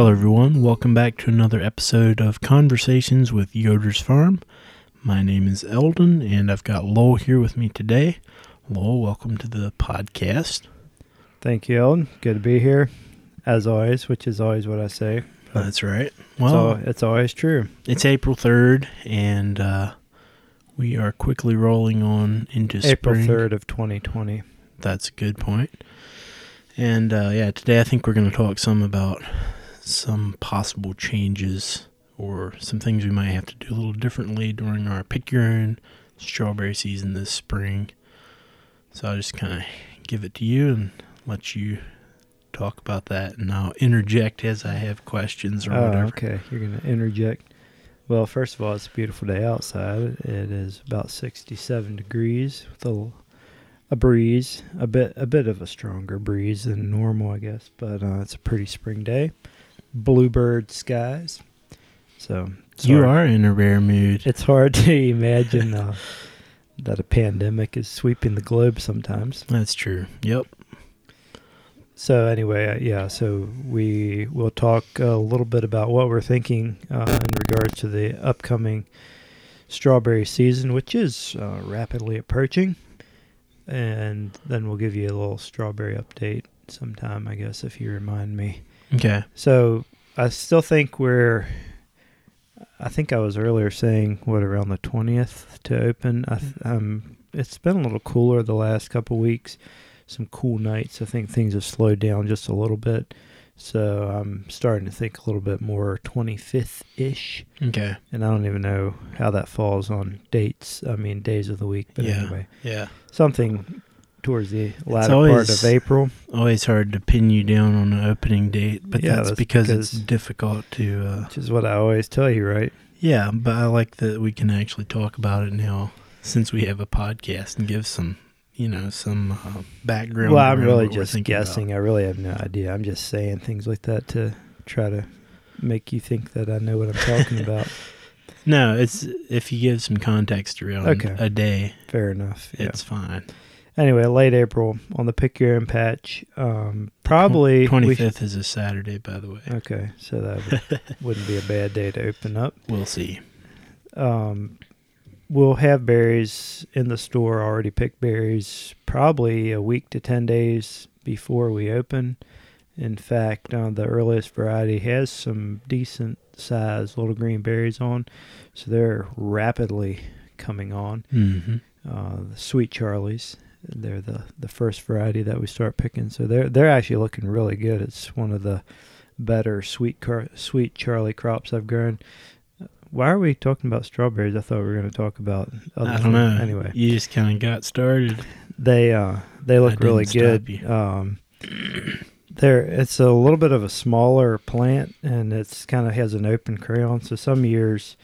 Hello, everyone. Welcome back to another episode of Conversations with Yoder's Farm. My name is Eldon, and I've got Lowell here with me today. Lowell, welcome to the podcast. Thank you, Eldon. Good to be here, as always, which is always what I say. That's right. It's, Well, al- it's always true. it's April 3rd, and uh, we are quickly rolling on into April spring. 3rd of 2020. That's a good point. And uh, yeah, today I think we're going to talk some about some possible changes or some things we might have to do a little differently during our pick your own strawberry season this spring. So I'll just kind of give it to you and let you talk about that, and I'll interject as I have questions or Oh, whatever. okay. You're going to interject. Well, first of all, it's a beautiful day outside. It is about 67 degrees with a, a breeze, a bit a bit of a stronger breeze than normal, I guess, but uh, it's a pretty spring day. Bluebird skies. So You hard- are in a rare mood. It's hard to imagine uh, that a pandemic is sweeping the globe sometimes. That's true. Yep. So anyway, uh, yeah. So we will talk a little bit about what we're thinking uh, in regards to the upcoming strawberry season, which is uh, rapidly approaching, and then we'll give you a little strawberry update sometime, I guess, if you remind me. Okay. So I still think we're. I think I was earlier saying what around the twentieth to open. I th- um, it's been a little cooler the last couple weeks. Some cool nights. I think things have slowed down just a little bit. So I'm starting to think a little bit more 25th ish. Okay. And I don't even know how that falls on dates. I mean, days of the week. But Yeah. anyway, Yeah. something towards the latter part always- of April. always hard to pin you down on an opening date, but Yeah, that's, that's because, it's difficult to. Uh, Which is what I always tell you, right? yeah, but I like that we can actually talk about it now since we have a podcast and give some, you know, some uh, background. Well, I'm really just thinking about. guessing. I really have no idea. I'm just saying things like that to try to make you think that I know what I'm talking about. No, it's if you give some context around Okay. a day, Fair enough. Yeah. it's fine. Anyway, late April on the pick your own patch. Um, probably twenty fifth sh- is a Saturday, by the way. Okay, so that would, wouldn't be a bad day to open up. We'll see. Um, we'll have berries in the store already picked berries probably a week to 10 days before we open. In fact, uh, the earliest variety has some decent sized little green berries on, so they're rapidly coming on. hmm Uh, the sweet Charlies, they're the, the first variety that we start picking, so they're they're actually looking really good. It's one of the better sweet car- sweet Charlie crops I've grown. Why are we talking about strawberries? I thought we were going to talk about. Other I don't things. know. Anyway, you just kind of got started. they uh they look really good. Um, there it's a little bit of a smaller plant, and it's kind of has an open crown. So some years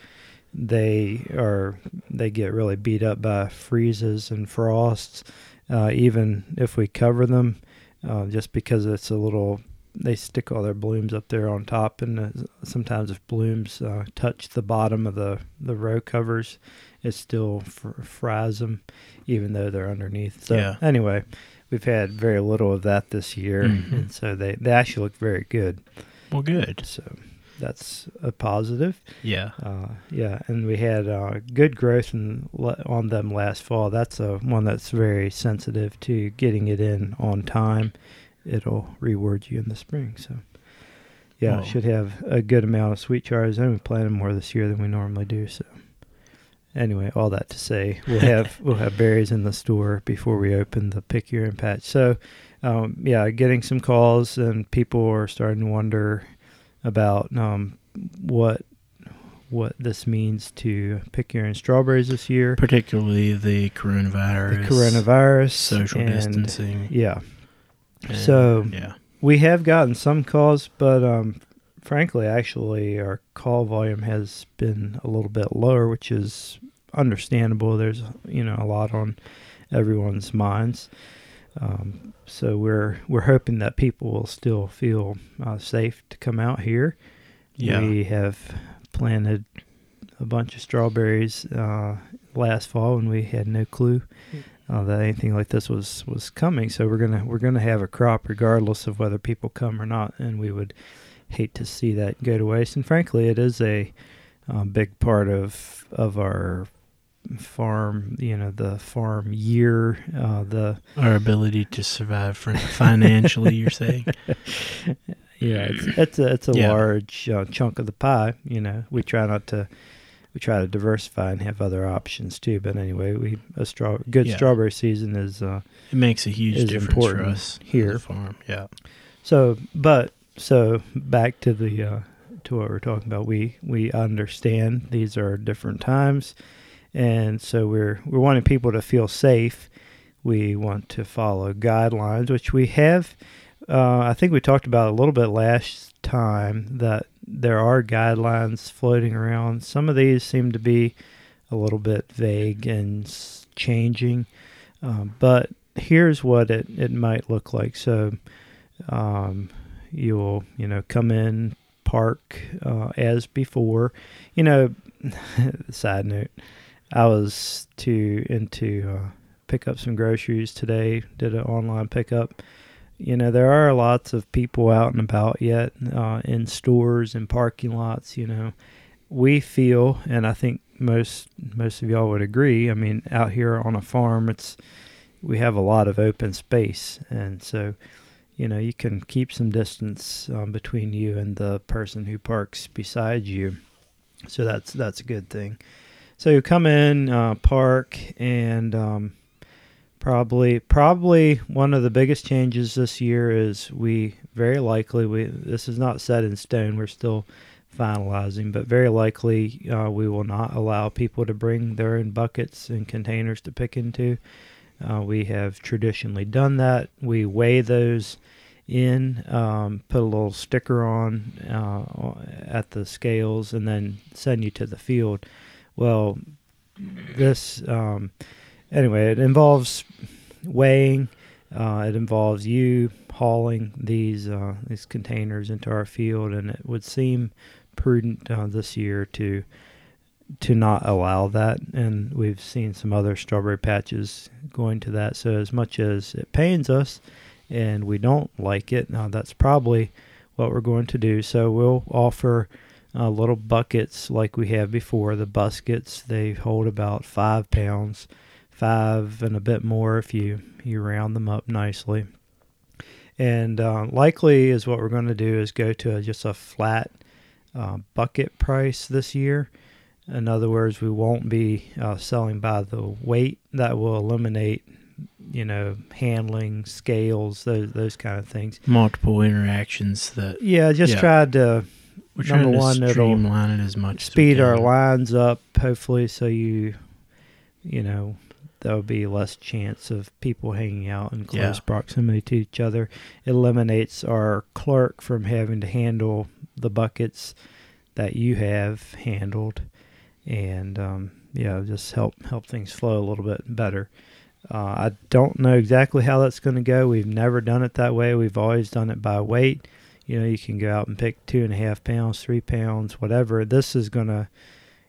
they are they get really beat up by freezes and frosts. Uh, even if we cover them, uh, just because it's a little. They stick all their blooms up there on top, and uh, sometimes if blooms uh, touch the bottom of the the row covers, it still fr- fries them, even though they're underneath. So Yeah. anyway, we've had very little of that this year, Mhm. and so they they actually look very good. Well, good. So that's a positive. Yeah. Uh, yeah, and we had uh, good growth in, on them last fall. That's a one that's very sensitive to getting it in on time. It'll reward you in the spring. So yeah, Well- should have a good amount of sweet chars. And we planted more this year than we normally do. So anyway, all that to say, we'll have we'll have berries in the store before we open the pick your own patch. So um, yeah, getting some calls and people are starting to wonder about um, what what this means to pick your own strawberries this year. Particularly the coronavirus. The coronavirus, social and- distancing. Yeah, and- so- yeah, we have gotten some calls, but um, frankly, actually, our call volume has been a little bit lower, which is understandable. There's you know a lot on everyone's minds. Um, so we're we're hoping that people will still feel uh, safe to come out here. yeah, We have planted a bunch of strawberries uh, last fall, and we had no clue uh, that anything like this was was coming. So we're gonna we're gonna have a crop regardless of whether people come or not, and we would hate to see that go to waste. And frankly, it is a um, big part of of our farm. You know, the farm year, uh, the Our ability to survive financially, you're saying? yeah, it's it's a it's a Yeah. large uh, chunk of the pie. You know, we try not to. We try to diversify and have other options too. But anyway, we a straw good Yeah. strawberry season is uh, It makes a huge difference important for us here. farm. Yeah. So, but so back to the uh, to what we're talking about. We we understand these are different times, and so we're we're wanting people to feel safe. We want to follow guidelines, which we have. Uh, I think we talked about a little bit last time that there are guidelines floating around. Some of these seem to be a little bit vague and changing, um, but here's what it, it might look like. So um, you'll you know come in park uh, as before you know side note i was too into uh, pick up some groceries today did an online pickup. You know there are lots of people out and about yet uh, in stores and parking lots you know. We feel and i think most most of y'all would agree i mean out here on a farm it's we have a lot of open space. And so you know you can keep some distance um, between you and the person who parks beside you. So that's that's a good thing so you come in uh, park and um, probably probably one of the biggest changes this year is we very likely we this is not set in stone we're still finalizing but very likely uh, we will not allow people to bring their own buckets and containers to pick into uh, we have traditionally done that. We weigh those in, um, put a little sticker on uh, at the scales, and then send you to the field. Well, this um, anyway, it involves weighing. Uh, it involves you hauling these uh, these containers into our field, and it would seem prudent uh, this year to to not allow that. And we've seen some other strawberry patches going to that. So as much as it pains us, and we don't like it, that's probably what we're going to do. So we'll offer uh, little buckets like we have before. The buskets they hold about five pounds, five and a bit more if you you round them up nicely. And uh, likely is what we're going to do is go to a, just a flat uh, bucket price this year. In other words, we won't be uh, selling by the weight. That will eliminate, you know, handling, scales, those those kind of things. Multiple interactions that Yeah, just Yeah. tried to we're Number one, it'll streamline it as much speed our lines up, hopefully, so you, you know, there'll be less chance of people hanging out in close Yeah. proximity to each other. It eliminates our clerk from having to handle the buckets that you have handled, and um, yeah, just help help things flow a little bit better. Uh, I don't know exactly how that's going to go. We've never done it that way. We've always done it by weight. You know, you can go out and pick two and a half pounds, three pounds, whatever. This is going to,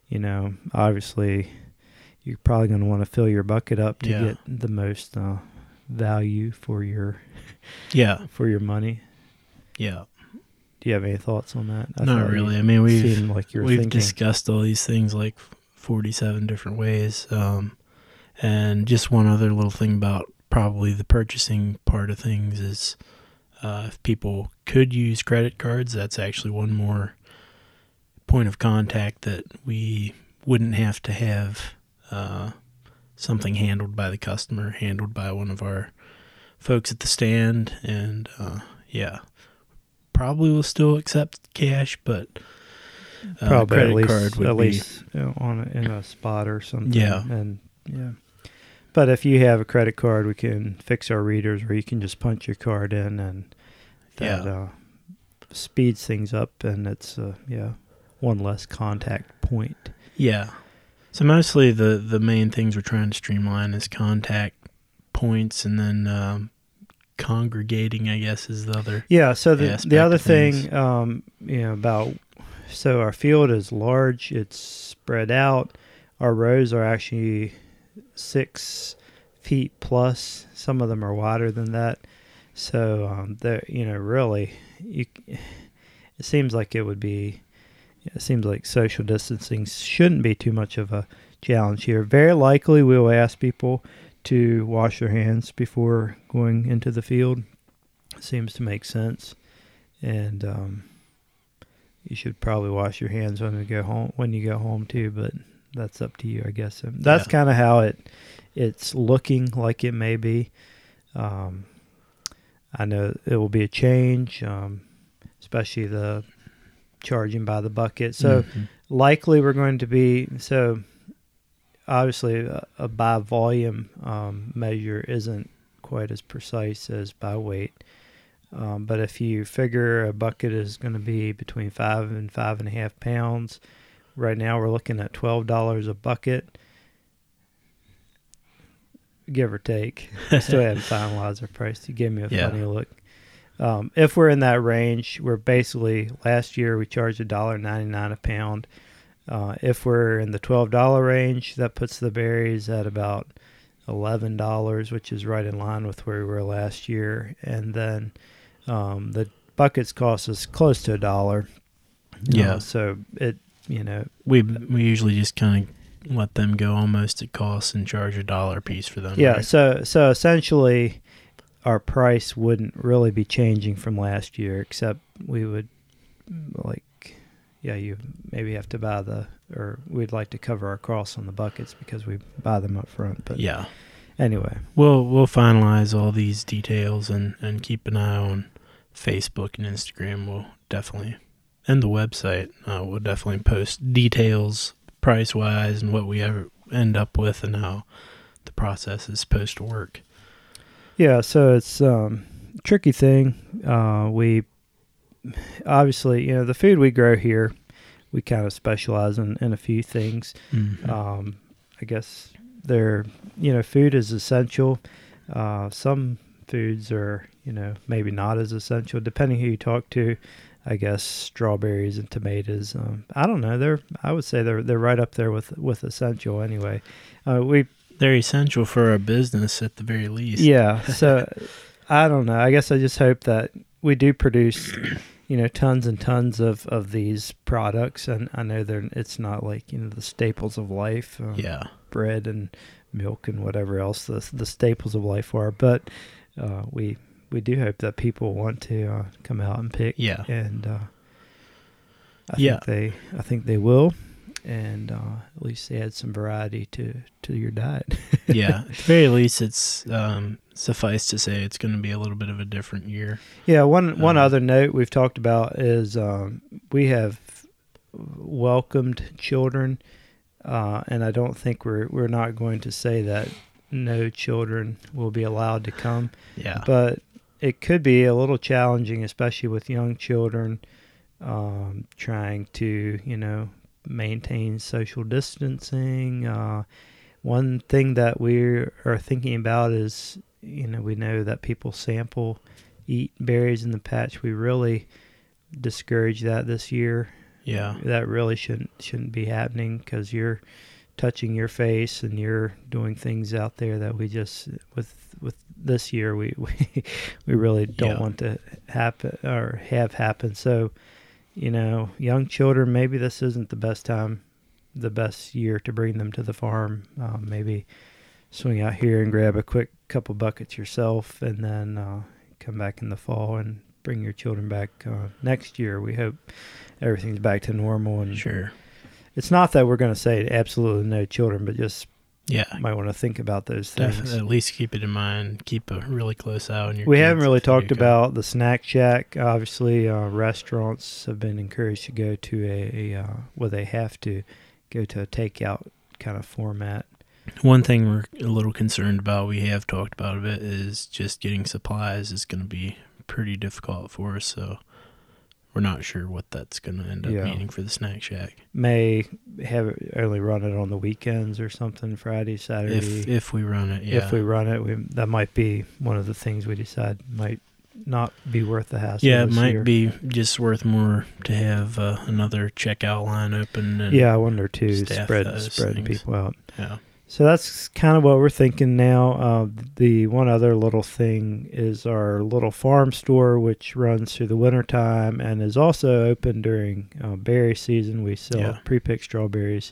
you know, obviously, you're probably going to want to fill your bucket up to Yeah. get the most uh, value for your Yeah, for your money. yeah. Do you have any thoughts on that? I Not really. I mean, we've like you're we've thinking. discussed all these things like 47 different ways. Um, and just one other little thing about probably the purchasing part of things is uh, if people could use credit cards, that's actually one more point of contact that we wouldn't have to have uh, something handled by the customer, handled by one of our folks at the stand. And uh, yeah, probably will still accept cash, but uh, Probably credit at least, card would at be least on in a spot or something. Yeah. and yeah. But if you have a credit card, we can fix our readers, where you can just punch your card in, and that Yeah. uh, speeds things up, and it's uh, yeah one less contact point. Yeah. So mostly the the main things we're trying to streamline is contact points, and then um, congregating. I guess is the other. Yeah. So the the other thing, um, you know, about so our field is large. It's spread out. Our rows are actually six feet plus. Some of them are wider than that. So um, they're you know really you. it seems like it would be. It seems like social distancing shouldn't be too much of a challenge here. Very likely, we will ask people to wash their hands before going into the field. Seems to make sense, and um, you should probably wash your hands when you go home. When you go home too, but that's up to you, I guess. And that's Yeah. kind of how it it's looking like it may be. Um, I know it will be a change, um, especially the charging by the bucket. So Mhm. likely we're going to be so obviously a, a by volume um, measure isn't quite as precise as by weight um, but if you figure a bucket is going to be between five and five and a half pounds right now we're looking at $12 a bucket give or take I still haven't finalized our price you gave me a Yeah. funny look um, if we're in that range, we're basically last year we charged a dollar ninety nine a pound. Uh, if we're in the twelve dollar range, that puts the berries at about eleven dollars, which is right in line with where we were last year. And then um, the buckets cost us close to a dollar. Yeah. Uh, so it, you know, We we usually just kind of let them go almost at cost and charge a dollar a piece for them. Yeah, right? so so essentially, our price wouldn't really be changing from last year, except we would like, yeah, you maybe have to buy the, or we'd like to cover our costs on the buckets because we buy them up front. But yeah. anyway, We'll we'll finalize all these details and and keep an eye on Facebook and Instagram. We'll definitely and the website. Uh, we'll definitely post details price wise and what we ever end up with and how the process is supposed to work. yeah, so it's um, a tricky thing. Uh, we obviously, you know, the food we grow here, we kind of specialize in, in a few things. Mhm. Um, I guess they're you know food is essential. Uh, some foods are you know maybe not as essential depending who you talk to. I guess strawberries and tomatoes. Um, I don't know. They're I would say they're they're right up there with with essential anyway. Uh, we They're essential for our business at the very least. yeah. So I don't know. I guess I just hope that we do produce, you know, tons and tons of of these products, and I know they're it's not like you know the staples of life. Um, Yeah. bread and milk and whatever else the the staples of life are. But uh, we we do hope that people want to uh, come out and pick. Yeah. And uh, I Yeah. think they I think they will, and uh, at least add some variety to to your diet. yeah. At the very least, it's um, suffice to say it's going to be a little bit of a different year. Yeah, one one Um, other note we've talked about is um, we have welcomed children, uh, and I don't think we're we're not going to say that no children will be allowed to come, Yeah. but it could be a little challenging, especially with young children, um, trying to you know maintain social distancing. Uh, one thing that we are thinking about is you know we know that people sample eat berries in the patch. We really discourage that this year. yeah. That really shouldn't shouldn't be happening because you're touching your face and you're doing things out there that we just with with this year we we, we really don't Yeah. want to happen or have happen. So, you know, young children, maybe this isn't the best time, the best year to bring them to the farm. Um, maybe swing out here and grab a quick couple buckets yourself, and then uh, come back in the fall and bring your children back uh, next year. We hope everything's back to normal. And Sure. it's not that we're going to say absolutely no children, but just Yeah. might want to think about those things. Definitely, at least keep it in mind. Keep a really close eye on your. We haven't really if they do talked about the snack shack. Obviously, uh, restaurants have been encouraged to go to a, a uh, well, they have to go to a takeout kind of format. One thing we're a little concerned about, we have talked about a bit, is just getting supplies is going to be pretty difficult for us. So we're not sure what that's going to end up Yeah. meaning for the snack shack. May have it only run it on the weekends or something, Friday, Saturday. If if we run it, yeah, If we run it, we, that might be one of the things we decide might not be worth the hassle. yeah, it might year. be just worth more to have uh, another checkout line open. And, Yeah, I wonder too. Spread spreading things. people out. yeah, So that's kind of what we're thinking now. Uh, the one other little thing is our little farm store, which runs through the wintertime and is also open during uh, berry season. We sell Yeah. pre-picked strawberries,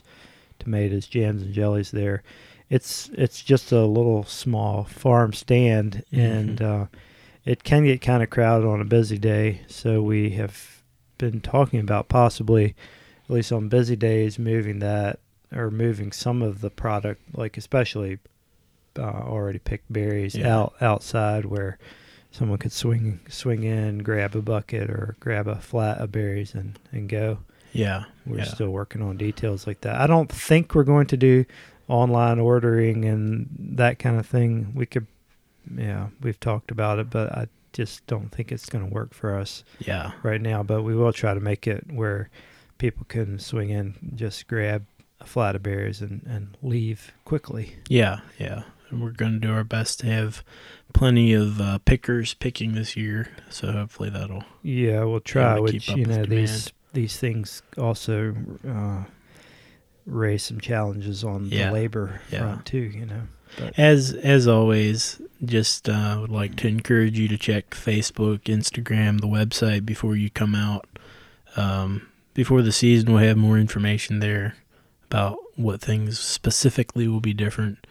tomatoes, jams, and jellies there. It's it's just a little small farm stand, and uh, it can get kind of crowded on a busy day. So we have been talking about possibly, at least on busy days, moving that or moving some of the product, like especially uh, already picked berries, Yeah. out outside where someone could swing swing in, grab a bucket or grab a flat of berries and and go. Yeah. We're yeah. still working on details like that. I don't think we're going to do online ordering and that kind of thing. We could, yeah, we've talked about it, but I just don't think it's going to work for us Yeah. right now. But we will try to make it where people can swing in, just grab flat of berries and, and leave quickly. Yeah. Yeah. And we're going to do our best to have plenty of uh, pickers picking this year. So hopefully that'll. Yeah, we'll try. Which keep up you with know these these things also uh, raise some challenges on Yeah, the labor yeah. front too. You know. As as always, just uh, would like to encourage you to check Facebook, Instagram, the website before you come out. Um, before the season, we'll have more information there about what things specifically will be different,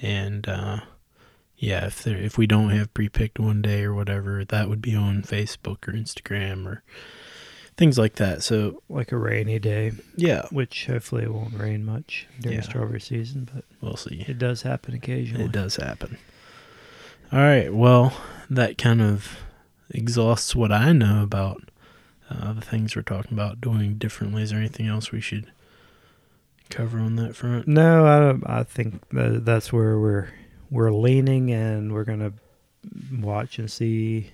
and uh, yeah, if there if we don't have pre-picked one day or whatever, that would be on Facebook or Instagram or things like that. So like a rainy day, yeah, which hopefully it won't rain much during Yeah. strawberry season, but we'll see. it does happen occasionally. It does happen. All right. Well, that kind of exhausts what I know about uh, the things we're talking about doing differently. Is there anything else we should cover on that front? No, I I think that that's where we're we're leaning, and we're gonna watch and see,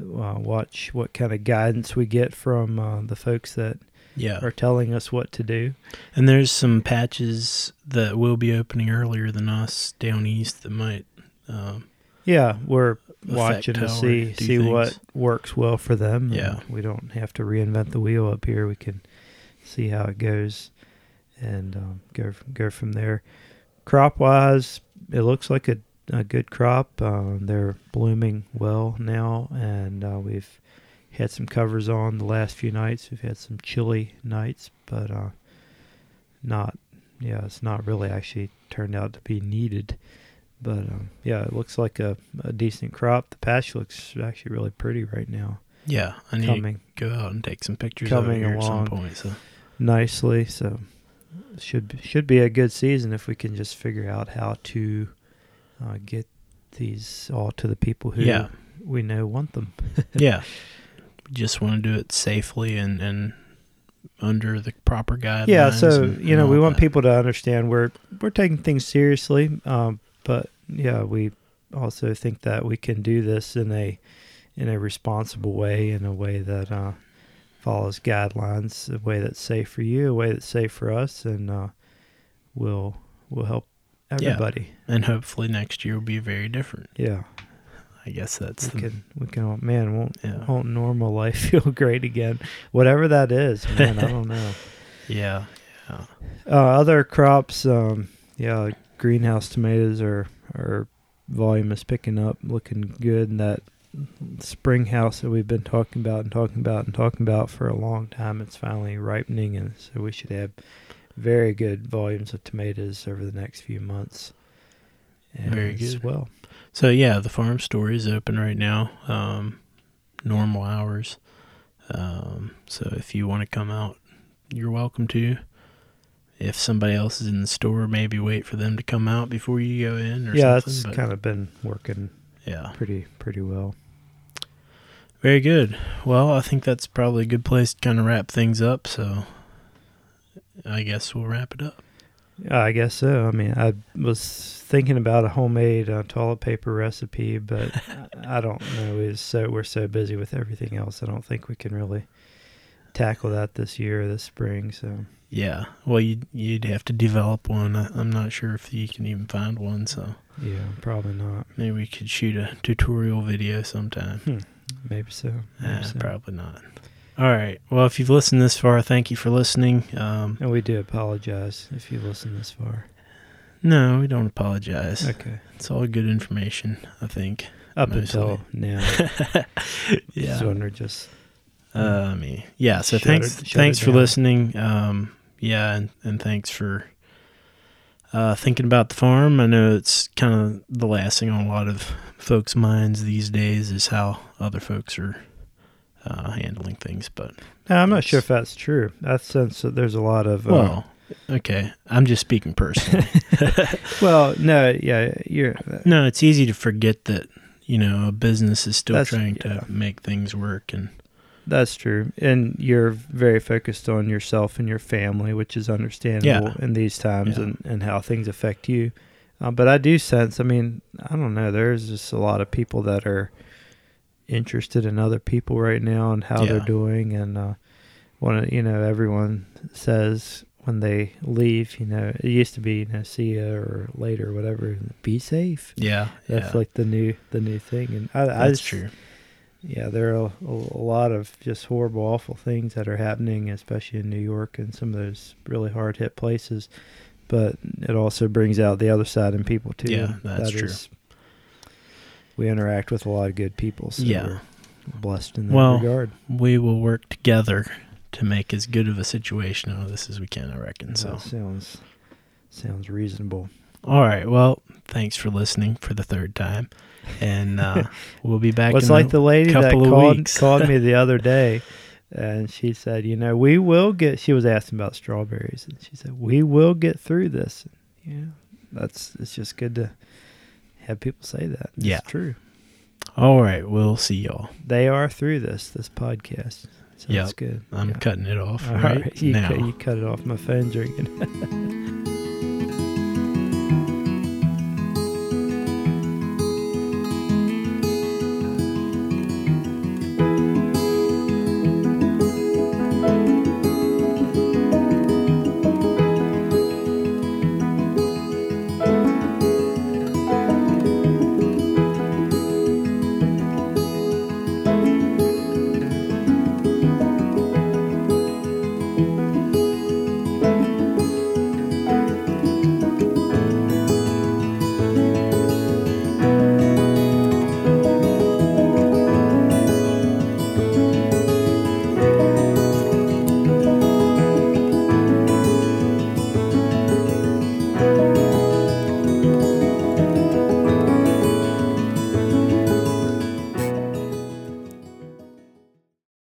uh, watch what kind of guidance we get from uh, the folks that Yeah. are telling us what to do. And there's some patches that will be opening earlier than us down east that might. Um, Yeah, we're watching to see see what works well for them. Yeah. we don't have to reinvent the wheel up here. We can see how it goes and um, go go from there. Crop wise, it looks like a, a good crop. Uh, they're blooming well now, and uh, we've had some covers on the last few nights. We've had some chilly nights, but uh, not yeah, it's not really actually turned out to be needed. But um, yeah, it looks like a, a decent crop. The patch looks actually really pretty right now. yeah, I need Coming to go out and take some pictures coming of it here at some along. point. So nicely, so should be- should be a good season if we can just figure out how to uh, get these all to the people who Yeah. we know want them. yeah, just want to do it safely and and under the proper guidelines. yeah, so and- you know we want that. people to understand we're we're taking things seriously, um, but yeah, we also think that we can do this in a in a responsible way, in a way that uh, follows guidelines, a way that's safe for you, a way that's safe for us, and uh, will we'll help Yeah. everybody. and hopefully next year will be very different. Yeah, I guess that's we the can we can. Man, won't yeah won't normal life feel great again? Whatever that is, man. I don't know. yeah yeah Uh, other crops, um, yeah, greenhouse tomatoes are are volume is picking up, looking good. And that spring house that we've been talking about and talking about and talking about for a long time, it's finally ripening, and so we should have very good volumes of tomatoes over the next few months. Very as good. Well, So yeah, the farm store is open right now, um, normal hours. Um, so if you want to come out, you're welcome to. If somebody else is in the store, maybe wait for them to come out before you go in or yeah, something. it's but kind of been working yeah, pretty pretty well. very good. Well, I think that's probably a good place to kind of wrap things up. So I guess we'll wrap it up. I guess so. I mean, I was thinking about a homemade uh, toilet paper recipe, but I don't know. Is so we're so busy with everything else. I don't think we can really tackle that this year, this spring. So Yeah. Well, you'd you'd have to develop one. I, I'm not sure if you can even find one. So yeah, probably not. maybe we could shoot a tutorial video sometime. Maybe so. Maybe so. probably not. All right. Well, if you've listened this far, thank you for listening. Um, And we do apologize if you listen this far. No, we don't apologize. Okay. It's all good information, I think. Up Mostly. until now, yeah. so we're just Uh, me. Yeah. So Shut thanks. it- thanks for down. listening. Um, yeah, and, and thanks for uh, thinking about the farm. I know it's kind of the last thing on a lot of folks' minds these days is how other folks are uh, handling things. But No, I'm not sure if that's true. I sense that there's a lot of uh, well, okay. I'm just speaking personally. well, no, yeah, you're no, it's easy to forget that you know a business is still trying yeah. to make things work and. That's true, and you're very focused on yourself and your family, which is understandable in these times Yeah. and and how things affect you. Uh, but I do sense, I mean, I don't know, there's just a lot of people that are interested in other people right now and how Yeah. they're doing, and uh, one, you know, everyone says when they leave, you know, it used to be, you know, see ya or later, or whatever. Be safe. Yeah, That's yeah, like the new the new thing, and I, I that's just, true. Yeah, there are a, a lot of just horrible, awful things that are happening, especially in New York and some of those really hard hit places. But it also brings out the other side in people too. Yeah, that's that true. is- we interact with a lot of good people, so Yeah. we're blessed in that Well, regard. we will work together to make as good of a situation out of this as we can, I reckon. So, sounds sounds reasonable. all right. Well, thanks for listening for the third time, and uh, we'll be back. It's in like a- the lady that called called me the other day, and she said, "You know, we will get." She was asking about strawberries, and she said, "We will get through this." Yeah, that's it's just good to have people say that. It's Yeah. true. All right. We'll see y'all. They are through this this podcast. So Yep. that's good. I'm Yeah. cutting it off All right, right, you now. cut, you cut it off. My phone's ringing.